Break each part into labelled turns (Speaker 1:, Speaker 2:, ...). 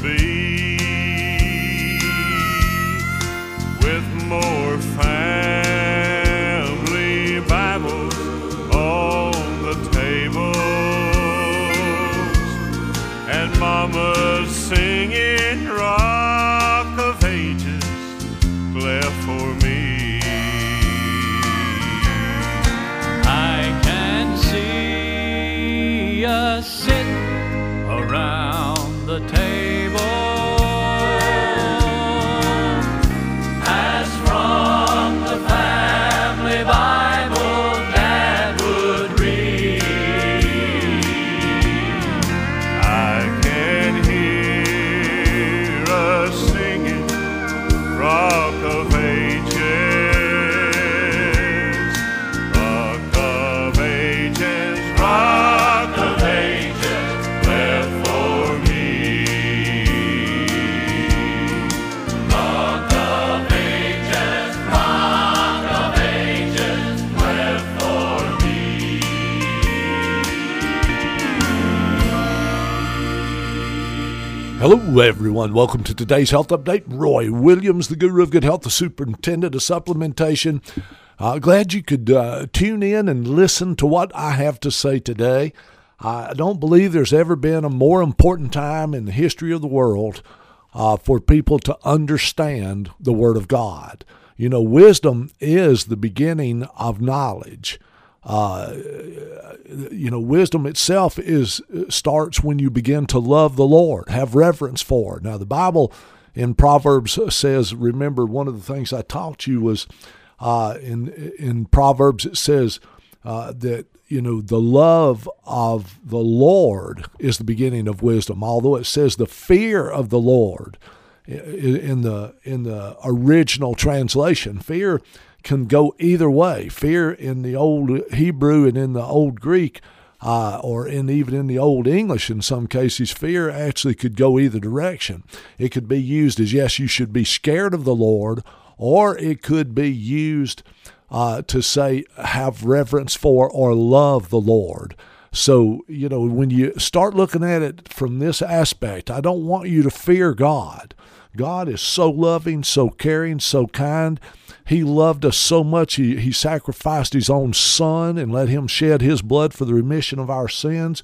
Speaker 1: be
Speaker 2: Hello, everyone. Welcome to today's health update. Roy Williams, the guru of good health, the superintendent of supplementation. Uh, glad you could uh, tune in and listen to what I have to say today. I don't believe there's ever been a more important time in the history of the world uh, for people to understand the Word of God. You know, wisdom is the beginning of knowledge uh, you know, wisdom itself is starts when you begin to love the Lord, have reverence for. Now, the Bible in Proverbs says, remember, one of the things I taught you was uh, in in Proverbs it says uh, that you know the love of the Lord is the beginning of wisdom. Although it says the fear of the Lord in the in the original translation, fear can go either way. Fear in the old Hebrew and in the old Greek, uh, or in even in the old English, in some cases, fear actually could go either direction. It could be used as yes, you should be scared of the Lord, or it could be used uh, to say have reverence for or love the Lord. So, you know, when you start looking at it from this aspect, I don't want you to fear God. God is so loving, so caring, so kind. He loved us so much, he, he sacrificed his own son and let him shed his blood for the remission of our sins.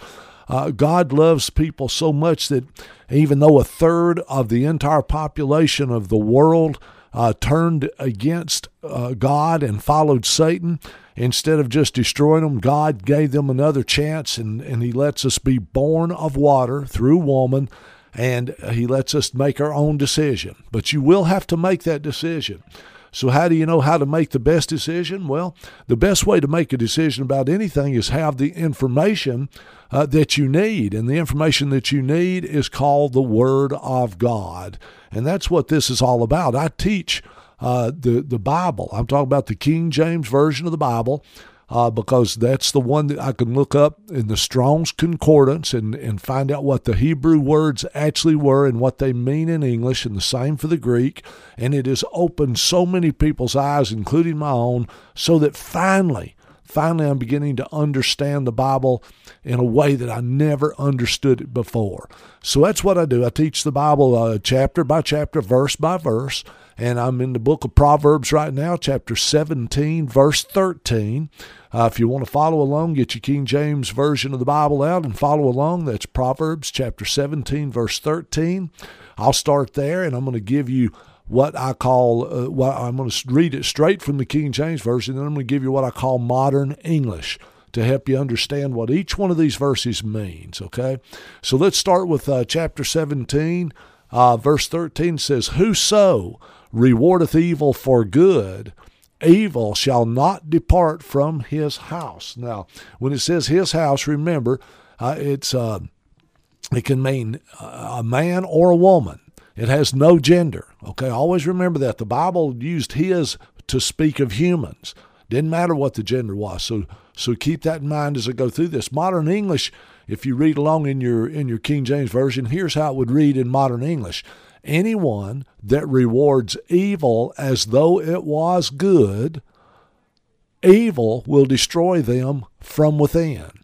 Speaker 2: Uh, God loves people so much that even though a third of the entire population of the world uh, turned against uh, God and followed Satan, instead of just destroying them, God gave them another chance, and, and He lets us be born of water through woman, and He lets us make our own decision. But you will have to make that decision. So, how do you know how to make the best decision? Well, the best way to make a decision about anything is have the information uh, that you need. And the information that you need is called the Word of God. And that's what this is all about. I teach uh, the, the Bible, I'm talking about the King James Version of the Bible. Uh, because that's the one that I can look up in the Strong's Concordance and, and find out what the Hebrew words actually were and what they mean in English, and the same for the Greek. And it has opened so many people's eyes, including my own, so that finally, finally, I'm beginning to understand the Bible in a way that I never understood it before. So that's what I do. I teach the Bible uh, chapter by chapter, verse by verse and I'm in the book of Proverbs right now, chapter 17, verse 13. Uh, if you want to follow along, get your King James Version of the Bible out and follow along. That's Proverbs chapter 17, verse 13. I'll start there, and I'm going to give you what I call, uh, what I'm going to read it straight from the King James Version, and I'm going to give you what I call modern English to help you understand what each one of these verses means, okay? So let's start with uh, chapter 17. Uh, verse 13 says, Whoso rewardeth evil for good, evil shall not depart from his house. Now, when it says his house, remember, uh, it's uh, it can mean a man or a woman. It has no gender. Okay, always remember that the Bible used his to speak of humans. Didn't matter what the gender was. So so keep that in mind as I go through this. Modern English, if you read along in your in your King James version, here's how it would read in modern English. Anyone that rewards evil as though it was good, evil will destroy them from within.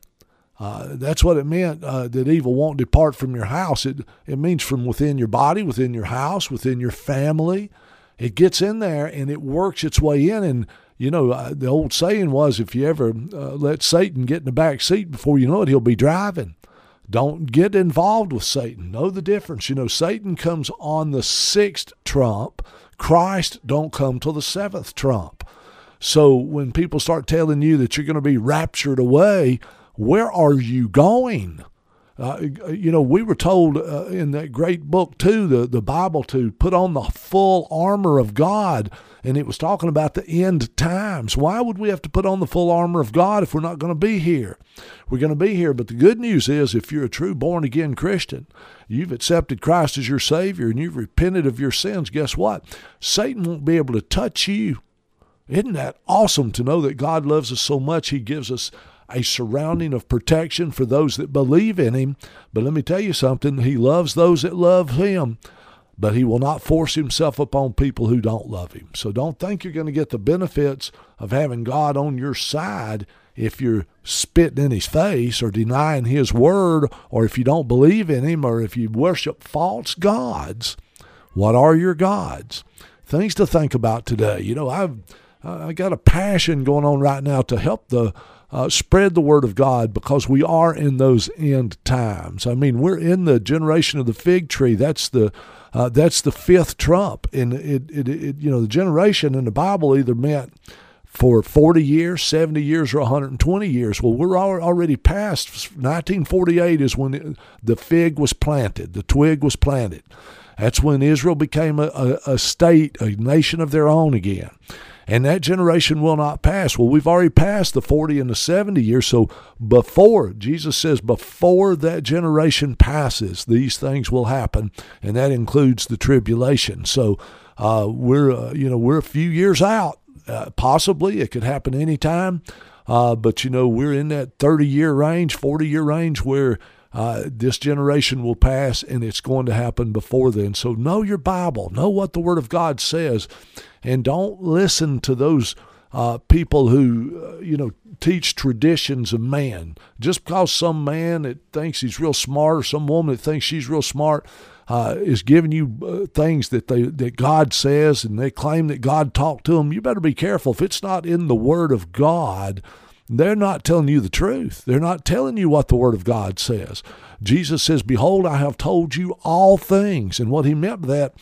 Speaker 2: Uh, that's what it meant uh, that evil won't depart from your house. It, it means from within your body, within your house, within your family. It gets in there and it works its way in. And, you know, uh, the old saying was if you ever uh, let Satan get in the back seat, before you know it, he'll be driving. Don't get involved with Satan. Know the difference. You know, Satan comes on the sixth trump. Christ don't come till the seventh trump. So when people start telling you that you're going to be raptured away, where are you going? Uh, you know, we were told uh, in that great book too, the the Bible, to put on the full armor of God, and it was talking about the end times. Why would we have to put on the full armor of God if we're not going to be here? We're going to be here, but the good news is, if you're a true born again Christian, you've accepted Christ as your Savior, and you've repented of your sins. Guess what? Satan won't be able to touch you. Isn't that awesome to know that God loves us so much? He gives us a surrounding of protection for those that believe in him. But let me tell you something, he loves those that love him, but he will not force himself upon people who don't love him. So don't think you're going to get the benefits of having God on your side if you're spitting in his face or denying his word or if you don't believe in him or if you worship false gods. What are your gods? Things to think about today. You know, I've I got a passion going on right now to help the uh, spread the word of God because we are in those end times. I mean, we're in the generation of the fig tree. That's the uh, that's the fifth trump, and it, it, it you know the generation in the Bible either meant for 40 years, 70 years, or 120 years. Well, we're already past 1948 is when the fig was planted, the twig was planted. That's when Israel became a, a, a state, a nation of their own again and that generation will not pass. Well, we've already passed the 40 and the 70 years. So before, Jesus says, before that generation passes, these things will happen, and that includes the tribulation. So uh, we're, uh, you know, we're a few years out. Uh, possibly it could happen anytime. Uh, but, you know, we're in that 30 year range, 40 year range where uh, this generation will pass and it's going to happen before then. So know your Bible, know what the Word of God says, and don't listen to those uh, people who, uh, you know, teach traditions of man. Just because some man that thinks he's real smart or some woman that thinks she's real smart uh, is giving you uh, things that they that God says and they claim that God talked to them, you better be careful. If it's not in the Word of God, they're not telling you the truth. They're not telling you what the Word of God says. Jesus says, Behold, I have told you all things. And what he meant by that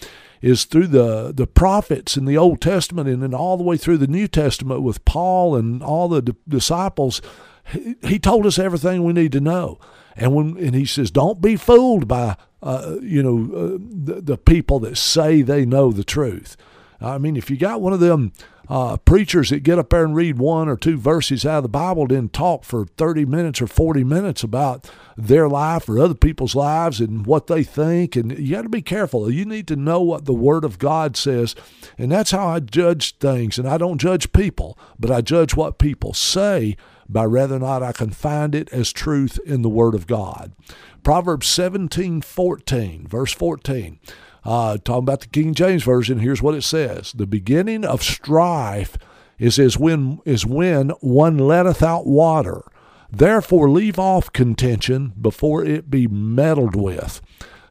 Speaker 2: is through the, the prophets in the Old Testament and then all the way through the New Testament with Paul and all the d- disciples. He, he told us everything we need to know. And when and he says, don't be fooled by uh, you know uh, the, the people that say they know the truth. I mean, if you got one of them uh, preachers that get up there and read one or two verses out of the Bible, then talk for 30 minutes or 40 minutes about their life or other people's lives and what they think. And you got to be careful. You need to know what the Word of God says. And that's how I judge things. And I don't judge people, but I judge what people say by whether or not I can find it as truth in the Word of God. Proverbs 17 14, verse 14. Uh, talking about the King James Version, here's what it says The beginning of strife is as when is when one letteth out water. Therefore leave off contention before it be meddled with.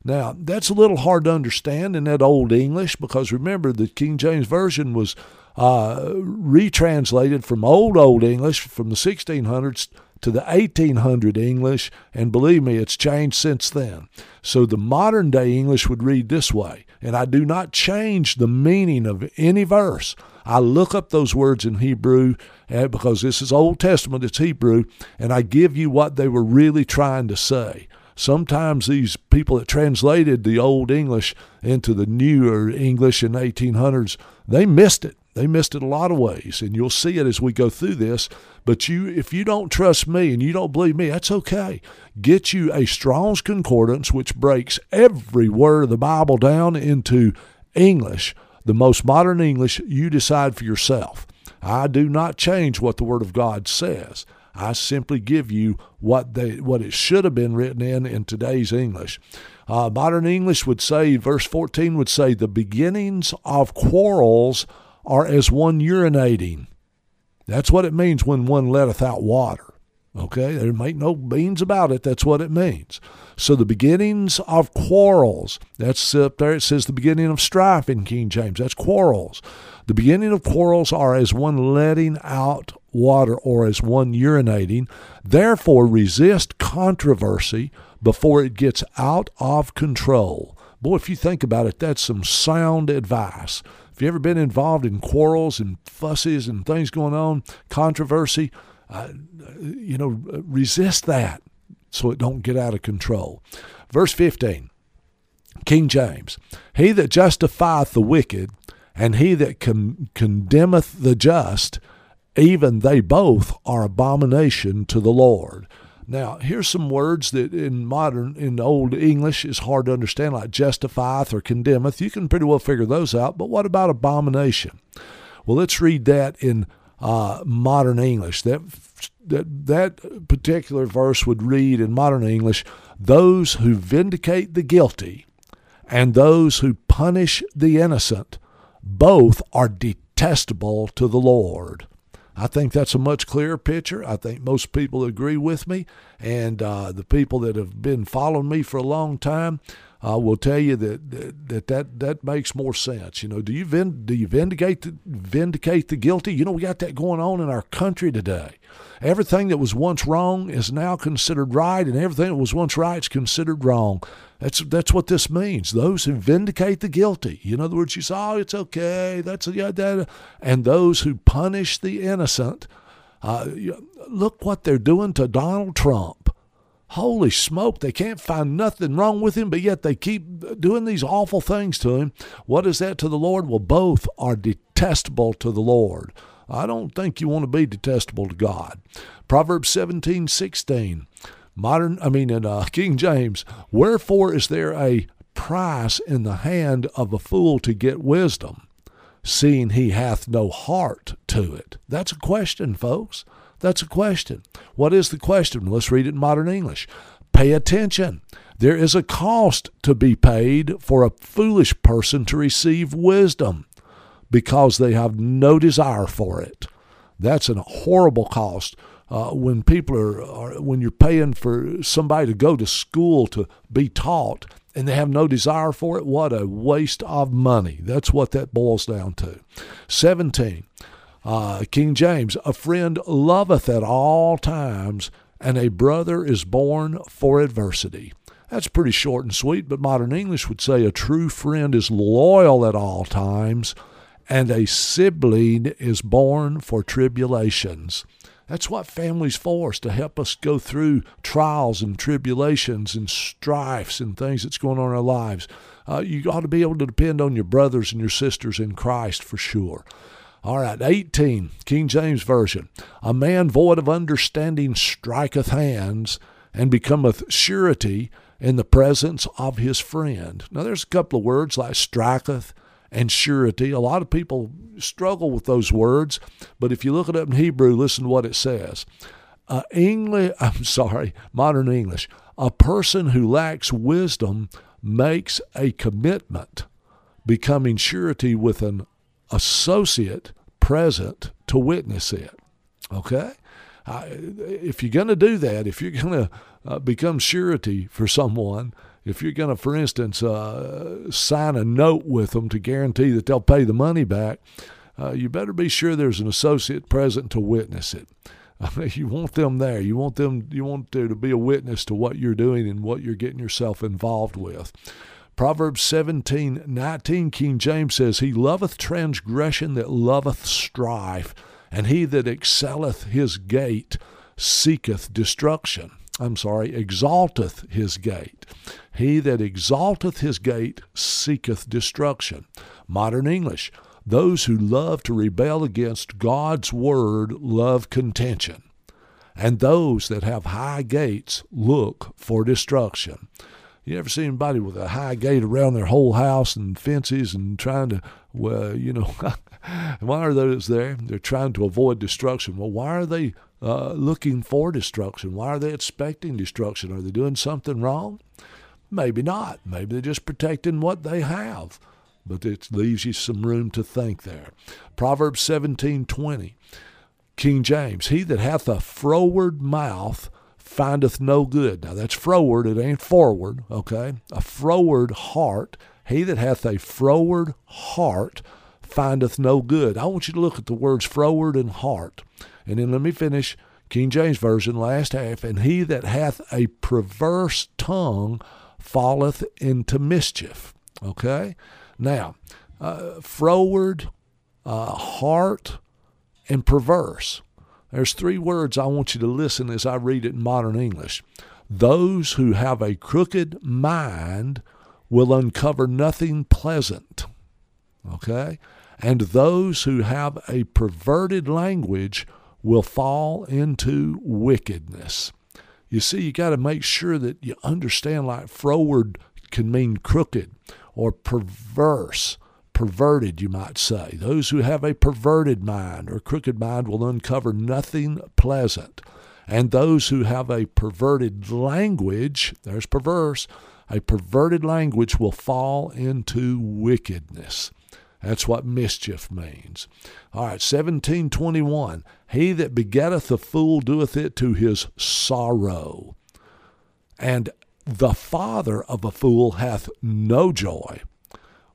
Speaker 2: Now, that's a little hard to understand in that Old English because remember, the King James Version was uh, retranslated from Old Old English from the 1600s to the 1800 English, and believe me, it's changed since then. So the modern day English would read this way, and I do not change the meaning of any verse. I look up those words in Hebrew uh, because this is Old Testament, it's Hebrew, and I give you what they were really trying to say. Sometimes these people that translated the Old English into the newer English in the 1800s, they missed it. They missed it a lot of ways, and you'll see it as we go through this. But you, if you don't trust me and you don't believe me, that's okay. Get you a Strong's Concordance, which breaks every word of the Bible down into English, the most modern English. You decide for yourself. I do not change what the Word of God says. I simply give you what they what it should have been written in in today's English. Uh, modern English would say, verse 14 would say, the beginnings of quarrels are as one urinating. That's what it means when one letteth out water. Okay, there make no beans about it. That's what it means. So the beginnings of quarrels. That's up there. It says the beginning of strife in King James. That's quarrels. The beginning of quarrels are as one letting out water or as one urinating. Therefore, resist controversy before it gets out of control. Boy, if you think about it, that's some sound advice. If you've ever been involved in quarrels and fusses and things going on, controversy, uh, you know, resist that so it don't get out of control. Verse 15, King James, He that justifieth the wicked and he that con- condemneth the just, even they both are abomination to the Lord. Now, here's some words that in modern, in Old English, is hard to understand, like justifieth or condemneth. You can pretty well figure those out. But what about abomination? Well, let's read that in uh, modern English. That that that particular verse would read in modern English: "Those who vindicate the guilty, and those who punish the innocent, both are detestable to the Lord." I think that's a much clearer picture. I think most people agree with me, and uh, the people that have been following me for a long time uh, will tell you that, that that that makes more sense. You know, do you vind- do you vindicate the, vindicate the guilty? You know, we got that going on in our country today. Everything that was once wrong is now considered right, and everything that was once right is considered wrong. That's that's what this means. Those who vindicate the guilty. In other words, you say, "Oh, it's okay." That's yeah, that, and those who punish the innocent. Uh, look what they're doing to Donald Trump. Holy smoke, they can't find nothing wrong with him, but yet they keep doing these awful things to him. What is that to the Lord? Well, both are detestable to the Lord. I don't think you want to be detestable to God. Proverbs 17, 16. Modern, I mean, in uh, King James, wherefore is there a price in the hand of a fool to get wisdom, seeing he hath no heart to it? That's a question, folks. That's a question. What is the question? Let's read it in modern English. Pay attention. There is a cost to be paid for a foolish person to receive wisdom because they have no desire for it. That's a horrible cost. Uh, when people are, are, when you're paying for somebody to go to school to be taught and they have no desire for it, what a waste of money. That's what that boils down to. 17. Uh, King James, a friend loveth at all times, and a brother is born for adversity. That's pretty short and sweet, but modern English would say a true friend is loyal at all times, and a sibling is born for tribulations. That's what family's for, is to help us go through trials and tribulations and strifes and things that's going on in our lives. Uh, you ought to be able to depend on your brothers and your sisters in Christ for sure. All right, 18, King James Version. A man void of understanding striketh hands and becometh surety in the presence of his friend. Now, there's a couple of words like striketh and surety. A lot of people struggle with those words, but if you look it up in Hebrew, listen to what it says. Uh, English, I'm sorry, modern English. A person who lacks wisdom makes a commitment, becoming surety with an associate present to witness it. Okay? Uh, if you're going to do that, if you're going to uh, become surety for someone, if you're going to, for instance, uh, sign a note with them to guarantee that they'll pay the money back, uh, you better be sure there's an associate present to witness it. you want them there. You want them. You want there to be a witness to what you're doing and what you're getting yourself involved with. Proverbs 17, 19, King James says, He loveth transgression that loveth strife, and he that excelleth his gate seeketh destruction. I'm sorry, exalteth his gate. He that exalteth his gate seeketh destruction. Modern English, those who love to rebel against God's word love contention, and those that have high gates look for destruction. You ever see anybody with a high gate around their whole house and fences and trying to, well, you know, why are those there? They're trying to avoid destruction. Well, why are they uh, looking for destruction? Why are they expecting destruction? Are they doing something wrong? Maybe not. Maybe they're just protecting what they have but it leaves you some room to think there. Proverbs 17:20. King James, he that hath a froward mouth findeth no good. Now that's froward, it ain't forward, okay? A froward heart, he that hath a froward heart findeth no good. I want you to look at the words froward and heart. And then let me finish King James Version, last half. And he that hath a perverse tongue falleth into mischief. Okay? Now, uh, froward, uh, heart, and perverse. There's three words I want you to listen as I read it in modern English. Those who have a crooked mind will uncover nothing pleasant. Okay? And those who have a perverted language will fall into wickedness. You see, you got to make sure that you understand like froward can mean crooked or perverse, perverted, you might say. Those who have a perverted mind or crooked mind will uncover nothing pleasant. And those who have a perverted language, there's perverse, a perverted language will fall into wickedness. That's what mischief means. All right, 1721. He that begetteth a fool doeth it to his sorrow. And the father of a fool hath no joy.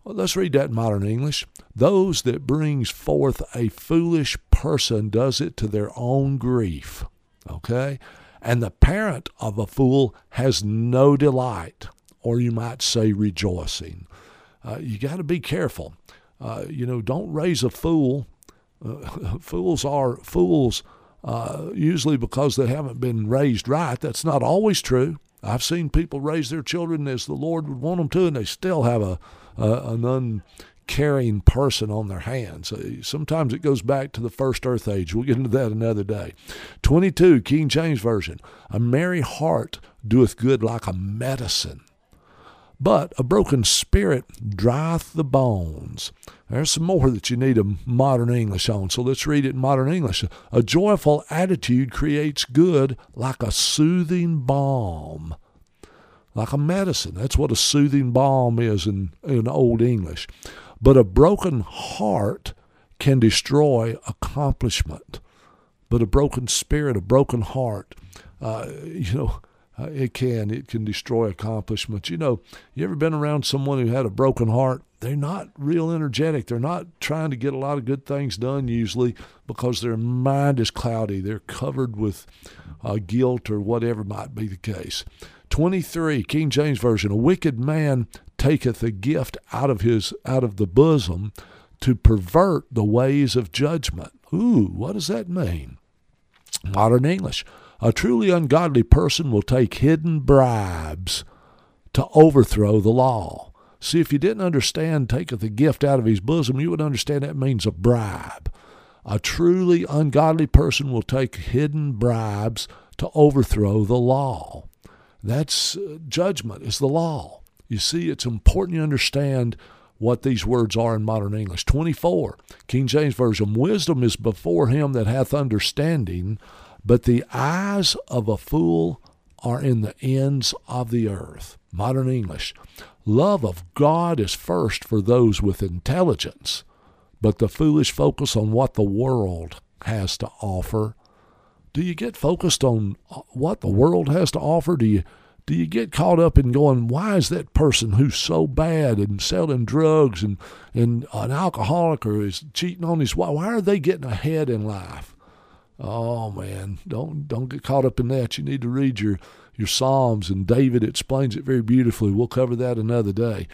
Speaker 2: Well, let's read that in modern English. Those that brings forth a foolish person does it to their own grief. Okay? And the parent of a fool has no delight, or you might say rejoicing. Uh, you got to be careful. Uh, you know, don't raise a fool. Uh, fools are fools uh, usually because they haven't been raised right. That's not always true. I've seen people raise their children as the Lord would want them to, and they still have a, an uncaring person on their hands. Uh, sometimes it goes back to the first earth age. We'll get into that another day. 22, King James Version. A merry heart doeth good like a medicine, but a broken spirit drieth the bones. There's some more that you need a modern English on, so let's read it in modern English. A joyful attitude creates good like a soothing balm, like a medicine. That's what a soothing balm is in, in Old English. But a broken heart can destroy accomplishment. But a broken spirit, a broken heart, uh, you know, uh, it can. It can destroy accomplishments. You know, you ever been around someone who had a broken heart? They're not real energetic. They're not trying to get a lot of good things done usually because their mind is cloudy. They're covered with uh, guilt or whatever might be the case. 23 King James version a wicked man taketh a gift out of his out of the bosom to pervert the ways of judgment. Ooh, what does that mean? Modern English. A truly ungodly person will take hidden bribes to overthrow the law. See, if you didn't understand taketh a gift out of his bosom, you would understand that means a bribe. A truly ungodly person will take hidden bribes to overthrow the law. That's uh, judgment, is the law. You see, it's important you understand what these words are in modern English. 24, King James Version Wisdom is before him that hath understanding, but the eyes of a fool are in the ends of the earth. Modern English. Love of God is first for those with intelligence, but the foolish focus on what the world has to offer. Do you get focused on uh, what the world has to offer? Do you do you get caught up in going, why is that person who's so bad and selling drugs and, and an alcoholic or is cheating on his wife, why are they getting ahead in life? Oh man, don't don't get caught up in that. You need to read your your Psalms, and David explains it very beautifully. We'll cover that another day.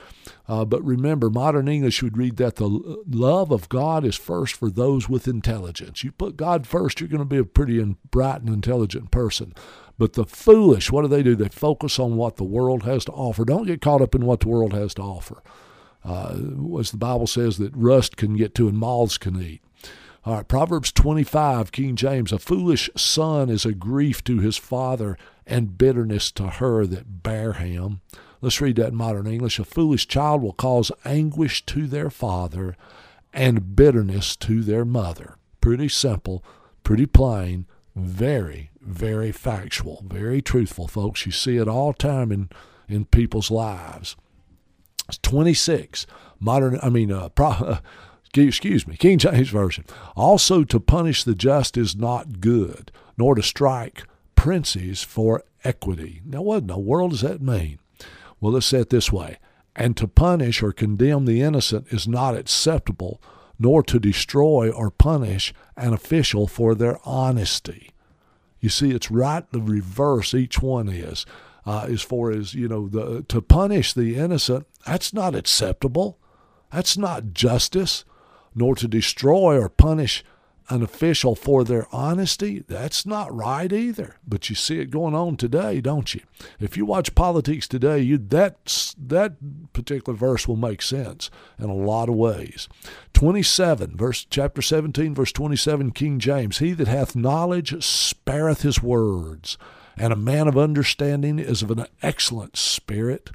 Speaker 2: Uh, but remember, modern English would read that the love of God is first for those with intelligence. You put God first, you're going to be a pretty bright and intelligent person. But the foolish, what do they do? They focus on what the world has to offer. Don't get caught up in what the world has to offer. Uh, as the Bible says, that rust can get to and moths can eat. All right, Proverbs 25, King James. A foolish son is a grief to his father and bitterness to her that bare him. Let's read that in modern English. A foolish child will cause anguish to their father and bitterness to their mother. Pretty simple, pretty plain, very, very factual, very truthful, folks. You see it all time in, in people's lives. It's 26. Modern, I mean, uh, pro, excuse me, King James Version. Also, to punish the just is not good, nor to strike princes for equity. Now, what in the world does that mean? Well, let's say it this way and to punish or condemn the innocent is not acceptable, nor to destroy or punish an official for their honesty. You see, it's right the reverse each one is. Uh, as far as, you know, the, to punish the innocent, that's not acceptable. That's not justice nor to destroy or punish an official for their honesty, that's not right either. But you see it going on today, don't you? If you watch politics today, you that that particular verse will make sense in a lot of ways. 27 verse chapter 17 verse 27 King James, he that hath knowledge spareth his words, and a man of understanding is of an excellent spirit.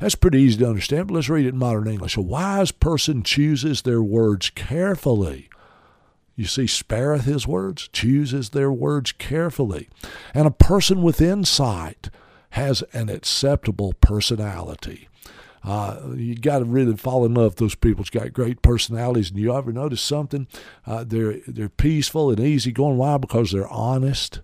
Speaker 2: That's pretty easy to understand, but let's read it in modern English. A wise person chooses their words carefully. You see, spareth his words, chooses their words carefully. And a person with insight has an acceptable personality. Uh, you got to really fall in love with those people. has got great personalities. And you ever notice something? Uh, they're they're peaceful and easygoing. Why? Because they're honest.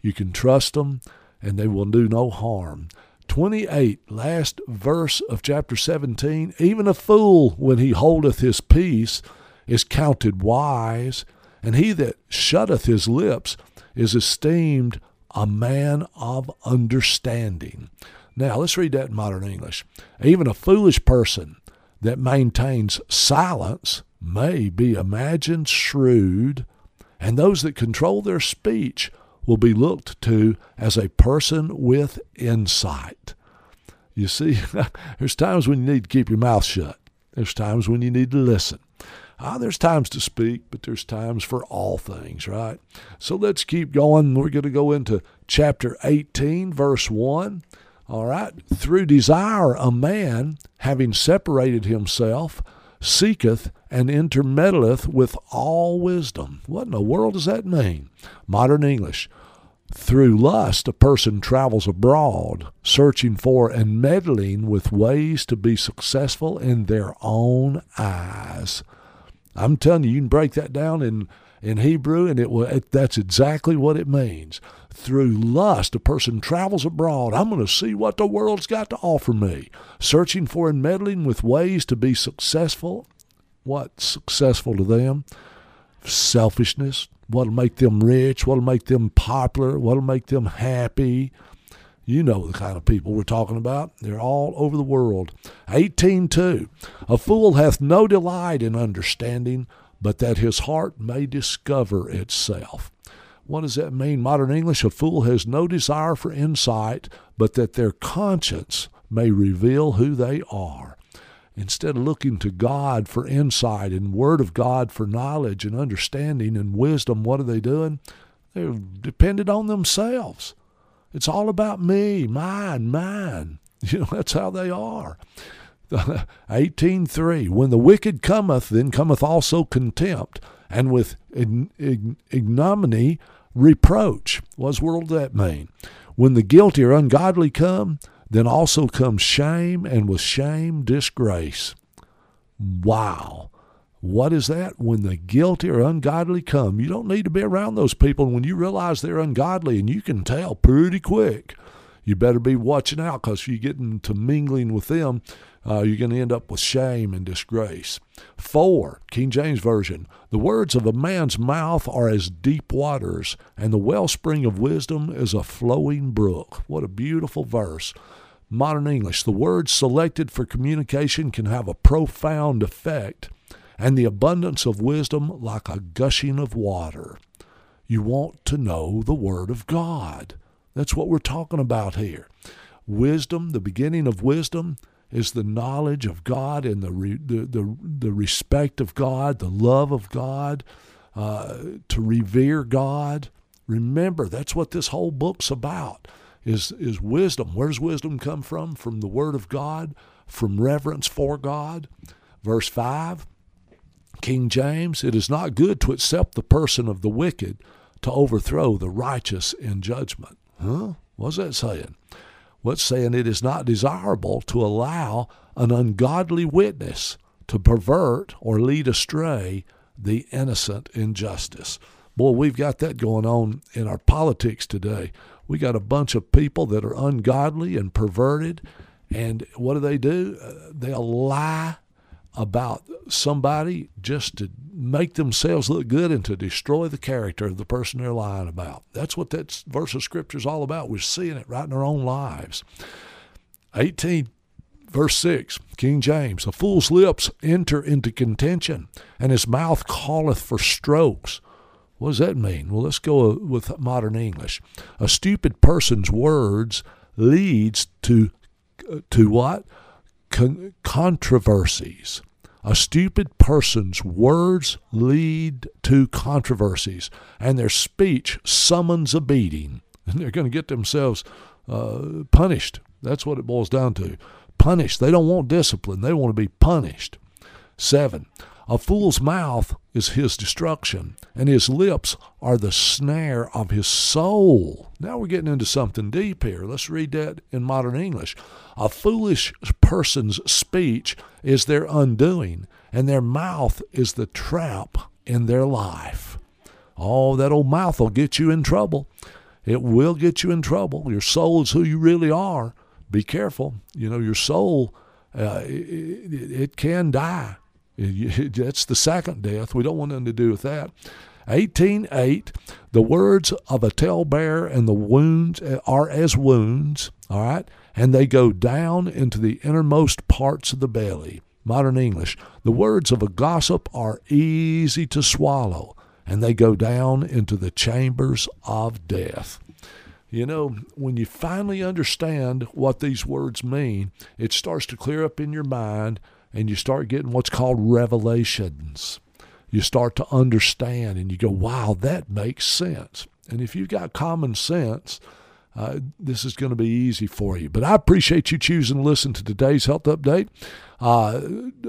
Speaker 2: You can trust them, and they will do no harm. 28, last verse of chapter 17. Even a fool, when he holdeth his peace, is counted wise, and he that shutteth his lips is esteemed a man of understanding. Now, let's read that in modern English. Even a foolish person that maintains silence may be imagined shrewd, and those that control their speech will be looked to as a person with insight. You see, there's times when you need to keep your mouth shut. There's times when you need to listen. Ah, there's times to speak, but there's times for all things, right? So let's keep going. We're going to go into chapter 18, verse 1. All right. Through desire, a man, having separated himself, seeketh and intermeddleth with all wisdom. What in the world does that mean? Modern English. Through lust, a person travels abroad, searching for and meddling with ways to be successful in their own eyes. I'm telling you, you can break that down in, in Hebrew, and it, will, it that's exactly what it means. Through lust, a person travels abroad. I'm going to see what the world's got to offer me, searching for and meddling with ways to be successful. What's successful to them? Selfishness. What'll make them rich? What'll make them popular? What'll make them happy? You know the kind of people we're talking about. They're all over the world. 18.2 A fool hath no delight in understanding, but that his heart may discover itself. What does that mean? Modern English, a fool has no desire for insight, but that their conscience may reveal who they are. Instead of looking to God for insight and Word of God for knowledge and understanding and wisdom, what are they doing? They're dependent on themselves. It's all about me, mine, mine. You know, that's how they are. 18.3 When the wicked cometh, then cometh also contempt, and with ignominy reproach. What's world that mean? When the guilty or ungodly come, then also comes shame, and with shame, disgrace. Wow. What is that? When the guilty or ungodly come, you don't need to be around those people. And when you realize they're ungodly, and you can tell pretty quick, you better be watching out because if you get into mingling with them, uh, you're going to end up with shame and disgrace. Four, King James Version, the words of a man's mouth are as deep waters, and the wellspring of wisdom is a flowing brook. What a beautiful verse. Modern English, the words selected for communication can have a profound effect, and the abundance of wisdom like a gushing of water. You want to know the Word of God. That's what we're talking about here. Wisdom, the beginning of wisdom, is the knowledge of God and the, re, the, the, the, respect of God, the love of God, uh, to revere God. Remember, that's what this whole book's about is, is wisdom. Where does wisdom come from? From the Word of God, from reverence for God. Verse 5, King James, it is not good to accept the person of the wicked to overthrow the righteous in judgment. Huh? What's that saying? What's saying it is not desirable to allow an ungodly witness to pervert or lead astray the innocent in justice. Boy, we've got that going on in our politics today. We got a bunch of people that are ungodly and perverted, and what do they do? Uh, they'll lie about somebody just to make themselves look good and to destroy the character of the person they're lying about. That's what that verse of scripture is all about. We're seeing it right in our own lives. 18 verse 6 King James a fool's lips enter into contention and his mouth calleth for strokes what does that mean? Well, let's go with modern English. A stupid person's words leads to to what? Con- controversies. A stupid person's words lead to controversies, and their speech summons a beating. And they're going to get themselves uh, punished. That's what it boils down to. Punished. They don't want discipline, they want to be punished. Seven, a fool's mouth is his destruction, and his lips are the snare of his soul. Now we're getting into something deep here. Let's read that in modern English. A foolish person's speech is their undoing, and their mouth is the trap in their life. Oh, that old mouth will get you in trouble. It will get you in trouble. Your soul is who you really are. Be careful. You know, your soul, uh, it, it can die. That's the second death. We don't want anything to do with that. 18.8, the words of a talebearer and the wounds uh, are as wounds, all right, and they go down into the innermost parts of the belly. Modern English, the words of a gossip are easy to swallow, and they go down into the chambers of death. You know, when you finally understand what these words mean, it starts to clear up in your mind and you start getting what's called revelations. You start to understand and you go, wow, that makes sense. And if you've got common sense, uh, this is going to be easy for you. But I appreciate you choosing to listen to today's health update. Uh,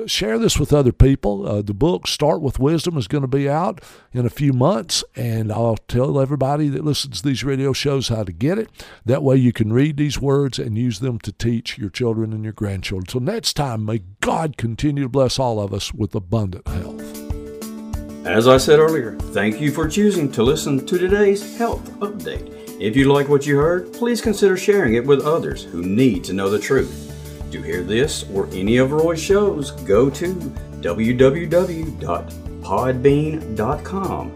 Speaker 2: share this with other people. Uh, the book Start with Wisdom is going to be out in a few months, and I'll tell everybody that listens to these radio shows how to get it. That way you can read these words and use them to teach your children and your grandchildren. So next time, may God continue to bless all of us with abundant health.
Speaker 3: As I said earlier, thank you for choosing to listen to today's health update. If you like what you heard, please consider sharing it with others who need to know the truth. To hear this or any of Roy's shows, go to www.podbean.com.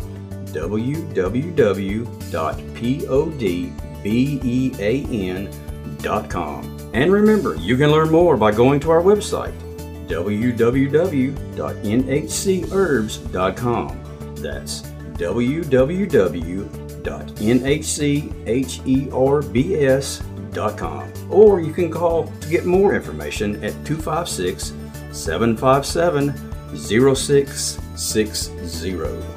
Speaker 3: www.podbean.com. And remember, you can learn more by going to our website, www.nhcherbs.com. That's www Or you can call to get more information at 256 757 0660.